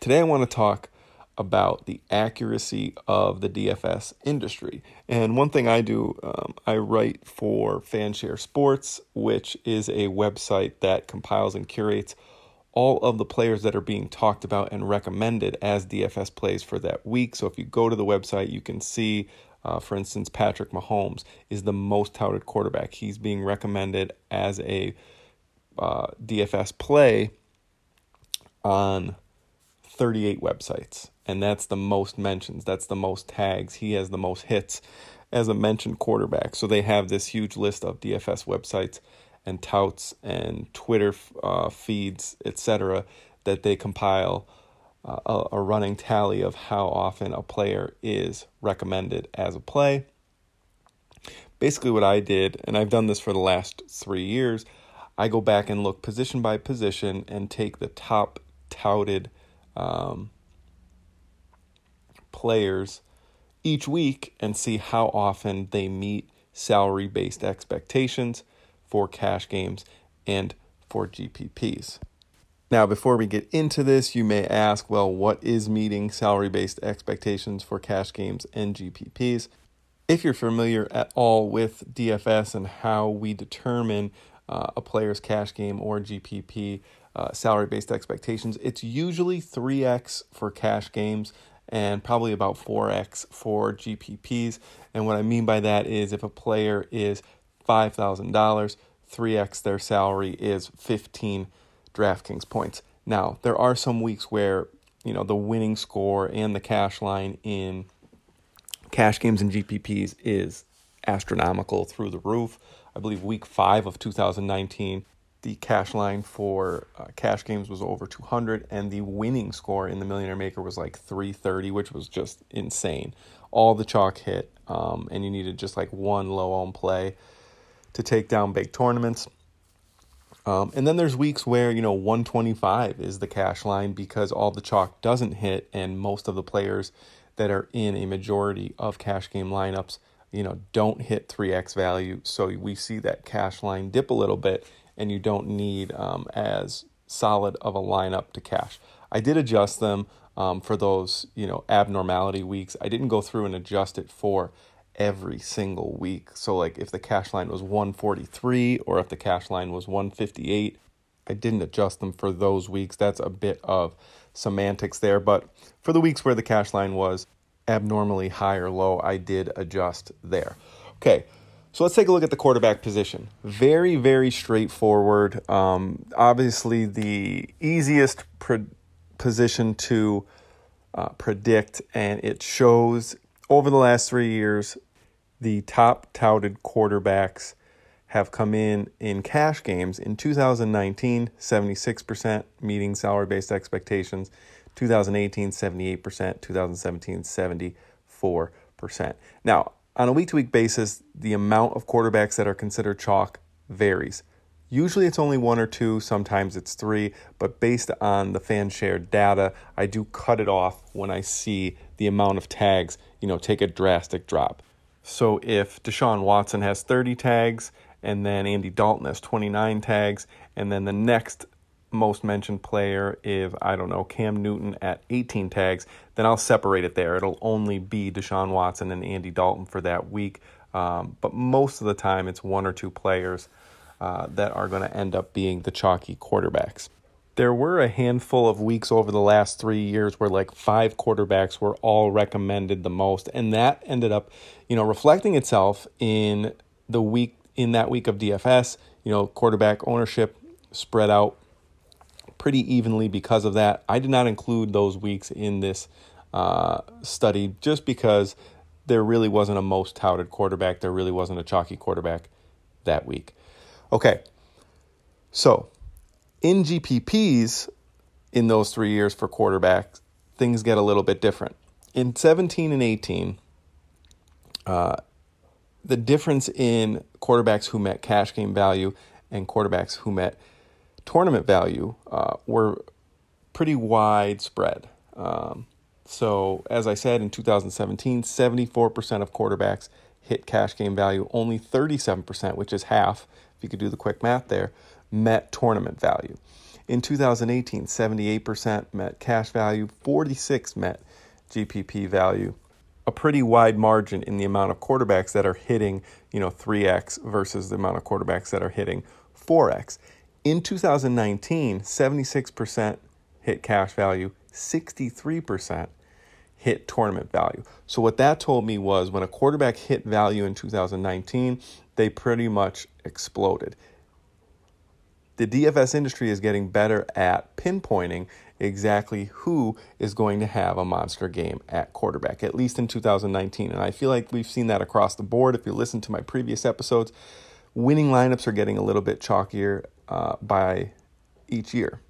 Today I want to talk about the accuracy of the DFS industry. And one thing I do, um, I write for Fanshare Sports, which is a website that compiles and curates all of the players that are being talked about and recommended as DFS plays for that week. So if you go to the website, you can see, uh, for instance, Patrick Mahomes is the most touted quarterback. He's being recommended as a uh, DFS play on 38 websites and that's the most mentions. That's the most tags. He has the most hits as a mentioned quarterback. So they have this huge list of DFS websites and touts and Twitter uh, feeds, etc., that they compile uh, a, a running tally of how often a player is recommended as a play. Basically, what I did, and I've done this for the last three years, I go back and look position by position and take the top touted um, players each week and see how often they meet salary based expectations for cash games and for GPPs. Now, before we get into this, you may ask, well, what is meeting salary based expectations for cash games and GPPs? If you're familiar at all with DFS and how we determine uh, a player's cash game or GPP uh, salary based expectations, it's usually 3x for cash games and probably about 4x for GPPs. And what I mean by that is if a player is $5,000, 3x their salary is 15 DraftKings points. Now, there are some weeks where, you know, the winning score and the cash line in cash games and GPPs is astronomical through the roof. I believe week 5 of 2019 the cash line for uh, cash games was over 200 and the winning score in the millionaire maker was like 330 which was just insane. All the chalk hit um, and you needed just like one low on play to take down big tournaments. Um, and then there's weeks where you know 125 is the cash line because all the chalk doesn't hit and most of the players that are in a majority of cash game lineups you know don't hit 3x value. So we see that cash line dip a little bit and you don't need um, as solid of a lineup to cash. I did adjust them um, for those you know abnormality weeks. I didn't go through and adjust it for every single week. So like if the cash line was 143 or if the cash line was 158, I didn't adjust them for those weeks. That's a bit of semantics there, but for the weeks where the cash line was abnormally high or low, I did adjust there. Okay, so let's take a look at the quarterback position. Very, very straightforward. Um, obviously, the easiest pre- position to uh, predict, and it shows over the last three years, the top touted quarterbacks have come in in cash games. In 2019, 76% meeting salary based expectations. 2018, 78%. 2017, 74%. Now, on a week to week basis, the amount of quarterbacks that are considered chalk varies. Usually it's only one or two, sometimes it's three, but based on the Fanshare data, I do cut it off when I see the amount of tags, you know, take a drastic drop. So if Deshaun Watson has 30 tags, and then Andy Dalton has 29 tags, and then the next most mentioned player if I don't know Cam Newton at 18 tags, then I'll separate it there. It'll only be Deshaun Watson and Andy Dalton for that week. Um, but most of the time, it's one or two players uh, that are going to end up being the chalky quarterbacks. There were a handful of weeks over the last three years where like five quarterbacks were all recommended the most, and that ended up, you know, reflecting itself in the week in that week of DFS. You know, quarterback ownership spread out pretty evenly because of that. I did not include those weeks in this uh, study just because there really wasn't a most touted quarterback. There really wasn't a chalky quarterback that week. Okay, so in GPPs in those three years for quarterbacks, things get a little bit different. In 17 and 18, uh, the difference in quarterbacks who met cash game value and quarterbacks who met tournament value uh, were pretty widespread. Um, so, as I said in 2017, 74% of quarterbacks hit cash game value, only 37%, which is half, if you could do the quick math there, met tournament value. In 2018, 78% met cash value, 46 met GPP value. A pretty wide margin in the amount of quarterbacks that are hitting, you know, 3x versus the amount of quarterbacks that are hitting 4x. In 2019, 76% hit cash value, 63% hit tournament value. So what that told me was when a quarterback hit value in 2019, they pretty much exploded. The DFS industry is getting better at pinpointing exactly who is going to have a monster game at quarterback, at least in 2019. And I feel like we've seen that across the board. If you listen to my previous episodes, winning lineups are getting a little bit chalkier uh, by each year.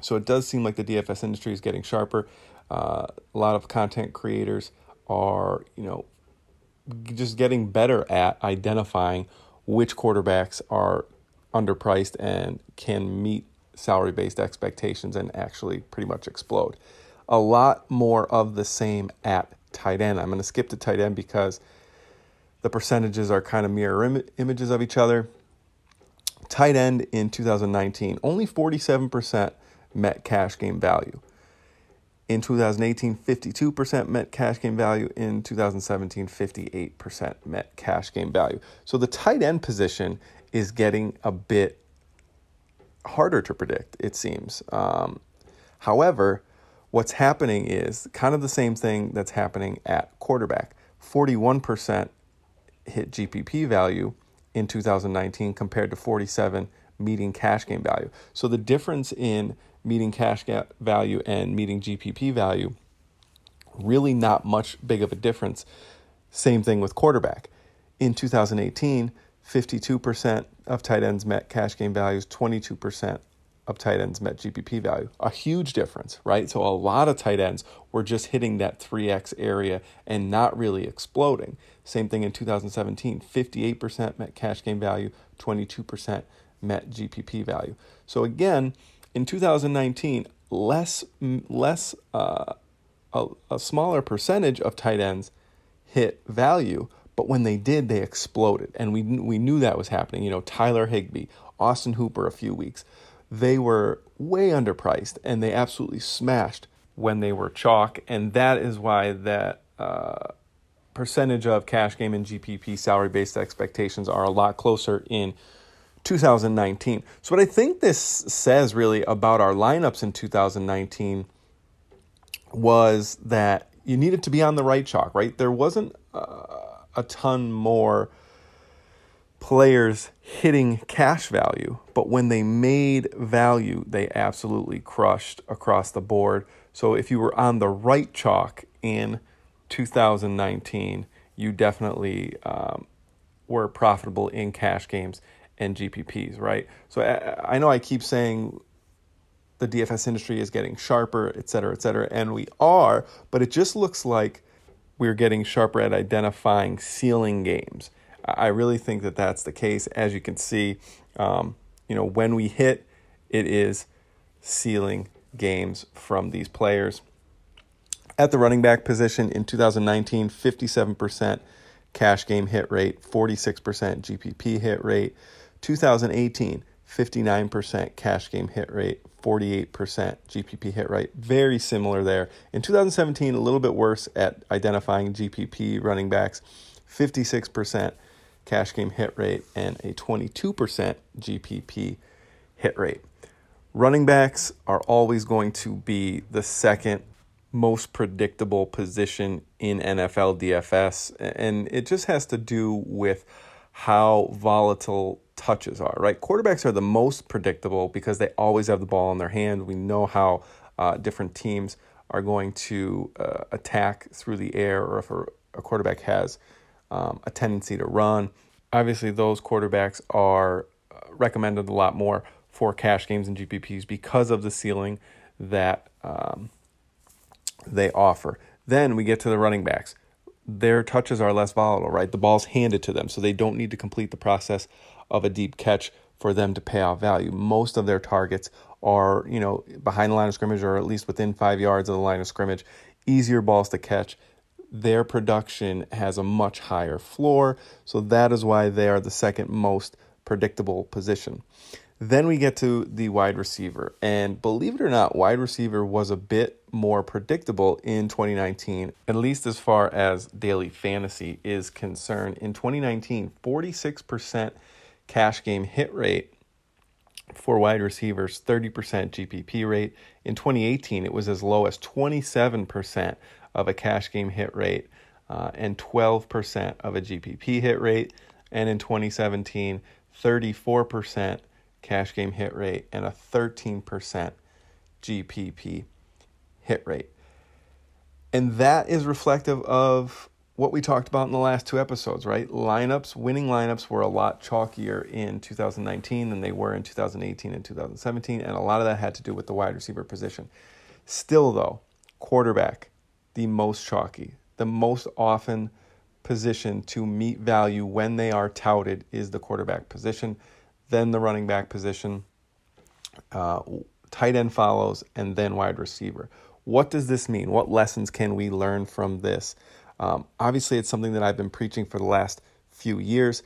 So it does seem like the DFS industry is getting sharper. Uh, a lot of content creators are, you know, just getting better at identifying which quarterbacks are underpriced and can meet salary based expectations and actually pretty much explode. A lot more of the same at tight end. I'm going to skip to tight end because the percentages are kind of mirror Im- images of each other. Tight end in 2019, only 47% met cash game value. In 2018, 52% met cash game value. In 2017, 58% met cash game value. So the tight end position is getting a bit harder to predict, it seems. Um, however, what's happening is kind of the same thing that's happening at quarterback. 41% hit GPP value in 2019 compared to 47 meeting cash game value. So the difference in meeting cash value and meeting GPP value, really not much big of a difference. Same thing with quarterback. In 2018, 52% of tight ends met cash game values, 22% of tight ends met GPP value. A huge difference, right? So a lot of tight ends were just hitting that 3x area and not really exploding. Same thing in 2017, 58% met cash game value, 22% met GPP value. So again, in 2019, less less uh, a, a smaller percentage of tight ends hit value, but when they did, they exploded, and we we knew that was happening. You know, Tyler Higbee, Austin Hooper, a few weeks, they were way underpriced, and they absolutely smashed when they were chalk, and that is why that. Uh, percentage of cash game and GPP salary based expectations are a lot closer in 2019. So, what I think this says really about our lineups in 2019 was that you needed to be on the right chalk, right? There wasn't uh, a ton more players hitting cash value, but when they made value, they absolutely crushed across the board. So, if you were on the right chalk in 2019, you definitely um, were profitable in cash games and GPPs, right? So I, I know I keep saying the DFS industry is getting sharper, et cetera, et cetera, and we are, but it just looks like we're getting sharper at identifying ceiling games. I really think that that's the case. As you can see, um, you know, when we hit, it is ceiling games from these players. At the running back position in 2019, 57% cash game hit rate, 46% GPP hit rate. 2018, 59% cash game hit rate, 48% GPP hit rate. Very similar there. In 2017, a little bit worse at identifying GPP running backs, 56% cash game hit rate and a 22% GPP hit rate. Running backs are always going to be the second most predictable position in NFL DFS, and it just has to do with how volatile touches are, right? Quarterbacks are the most predictable because they always have the ball in their hand. We know how uh, different teams are going to uh, attack through the air or if a, a quarterback has um, a tendency to run. Obviously, those quarterbacks are uh, recommended a lot more for cash games and GPPs because of the ceiling that um, they offer. Then we get to the running backs their touches are less volatile, right? The ball's handed to them, so they don't need to complete the process of a deep catch for them to pay off value. Most of their targets are, you know, behind the line of scrimmage or at least within five yards of the line of scrimmage. Easier balls to catch. Their production has a much higher floor, so that is why they are the second most predictable position. Then we get to the wide receiver. And believe it or not, wide receiver was a bit more predictable in 2019, at least as far as daily fantasy is concerned. In 2019, 46% cash game hit rate for wide receivers, 30% GPP rate. In 2018, it was as low as 27% of a cash game hit rate uh, and 12% of a GPP hit rate. And in 2017, 34% cash game hit rate and a 13% GPP hit rate. And that is reflective of what we talked about in the last two episodes, right? Lineups, winning lineups were a lot chalkier in 2019 than they were in 2018 and 2017, and a lot of that had to do with the wide receiver position. Still, though, quarterback, the most chalky, the most often position to meet value when they are touted is the quarterback position, then the running back position, uh, tight end follows, and then wide receiver. What does this mean? What lessons can we learn from this? Um, obviously, it's something that I've been preaching for the last few years.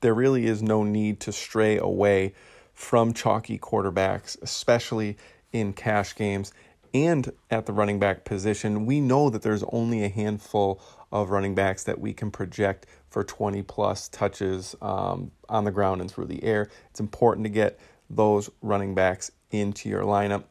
There really is no need to stray away from chalky quarterbacks, especially in cash games and at the running back position. We know that there's only a handful of running backs that we can project for 20 plus touches um, on the ground and through the air. It's important to get those running backs into your lineup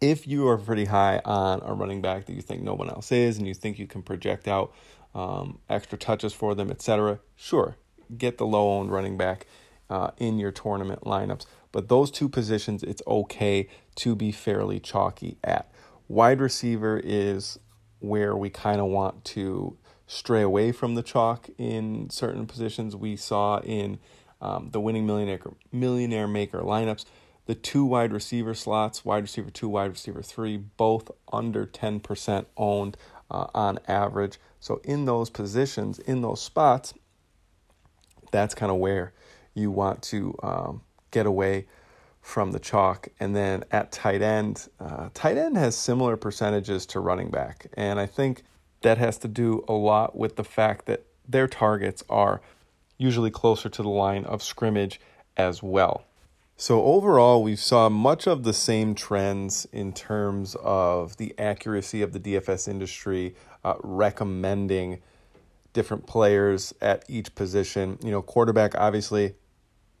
if you are pretty high on a running back that you think no one else is and you think you can project out um, extra touches for them, etc., sure, get the low owned running back uh, in your tournament lineups. But those two positions, it's okay to be fairly chalky at. Wide receiver is where we kind of want to stray away from the chalk in certain positions. We saw in um, the winning millionaire millionaire maker lineups the two wide receiver slots, wide receiver two, wide receiver three, both under 10% owned uh, on average. So, in those positions, in those spots, that's kind of where you want to um, get away from the chalk. And then at tight end, uh, tight end has similar percentages to running back. And I think that has to do a lot with the fact that their targets are usually closer to the line of scrimmage as well. So overall, we saw much of the same trends in terms of the accuracy of the DFS industry, uh, recommending different players at each position. You know, quarterback obviously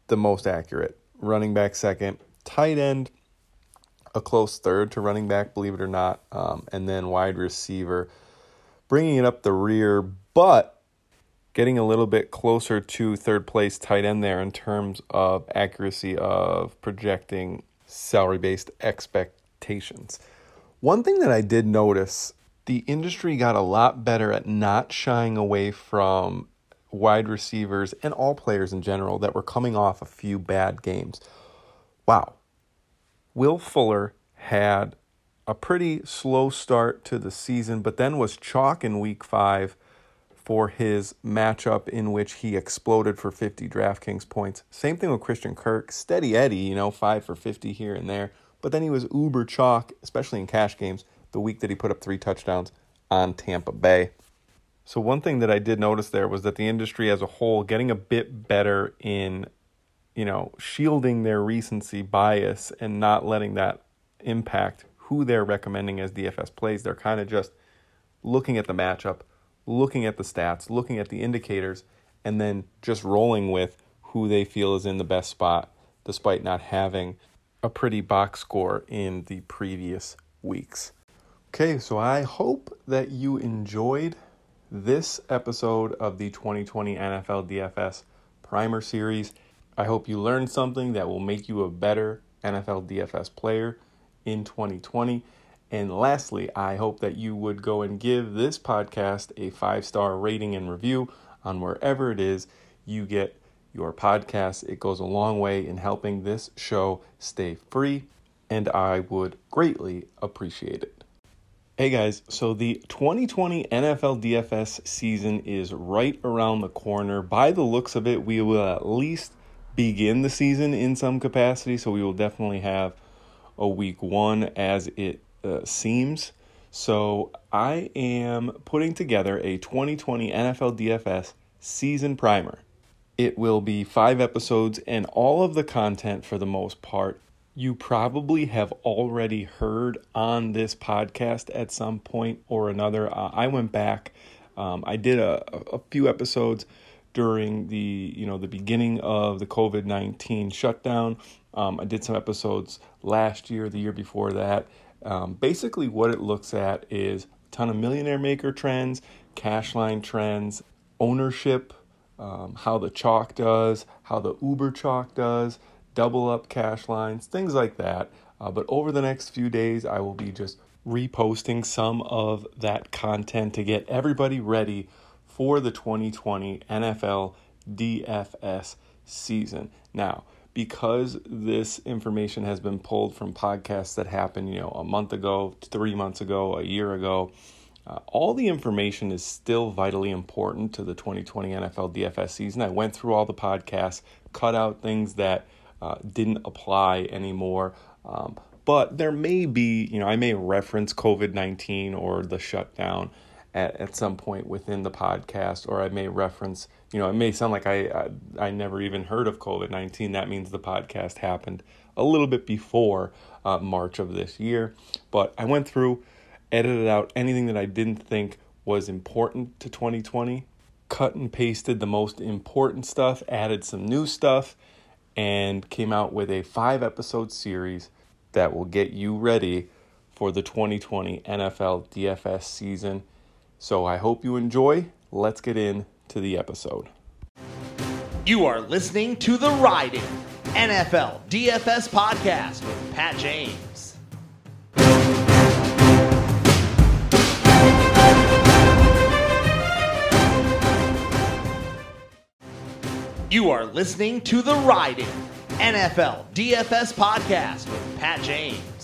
the most accurate, running back second, tight end a close third to running back, believe it or not, um, and then wide receiver, bringing it up the rear, but getting a little bit closer to third place tight end there in terms of accuracy of projecting salary based expectations. One thing that I did notice the industry got a lot better at not shying away from wide receivers and all players in general that were coming off a few bad games. Wow. Will Fuller had a pretty slow start to the season, but then was chalk in week five for his matchup in which he exploded for 50 DraftKings points. Same thing with Christian Kirk. Steady Eddie, you know, 5 for 50 here and there. But then he was uber chalk, especially in cash games, the week that he put up three touchdowns on Tampa Bay. So, one thing that I did notice there was that the industry as a whole getting a bit better in, you know, shielding their recency bias and not letting that impact who they're recommending as DFS plays. They're kind of just looking at the matchup, looking at the stats, looking at the indicators, and then just rolling with who they feel is in the best spot despite not having a pretty box score in the previous weeks. Okay, so I hope that you enjoyed this episode of the 2020 NFL DFS Primer Series. I hope you learned something that will make you a better NFL DFS player in 2020. And lastly, I hope that you would go and give this podcast a five star rating and review on wherever it is you get your podcast. It goes a long way in helping this show stay free, and I would greatly appreciate it. Hey guys, so the 2020 NFL DFS season is right around the corner. By the looks of it, we will at least begin the season in some capacity, so we will definitely have a week one as it uh, seems. So I am putting together a 2020 NFL DFS season primer. It will be five episodes, and all of the content, for the most part, you probably have already heard on this podcast at some point or another. Uh, I went back, um, I did a, a few episodes during the you know the beginning of the COVID nineteen shutdown. Um, I did some episodes last year, the year before that. Um, basically, what it looks at is a ton of millionaire maker trends, cash line trends, ownership, um, how the chalk does, how the Uber chalk does, double up cash lines, things like that. Uh, but over the next few days, I will be just reposting some of that content to get everybody ready for the 2020 NFL DFS season. Now, because this information has been pulled from podcasts that happened, you know, a month ago, three months ago, a year ago, uh, all the information is still vitally important to the 2020 NFL DFS season. I went through all the podcasts, cut out things that uh, didn't apply anymore. Um, but there may be, you know, I may reference COVID 19 or the shutdown at, at some point within the podcast, or I may reference, you know, it may sound like I, I, I never even heard of COVID 19. That means the podcast happened a little bit before uh, March of this year. But I went through edited out anything that I didn't think was important to 2020, cut and pasted the most important stuff, added some new stuff, and came out with a five episode series that will get you ready for the 2020 NFL DFS season. So I hope you enjoy. Let's get into the episode. You are listening to the Riding NFL DFS podcast with Pat James. You are listening to the Riding NFL DFS podcast with Pat James.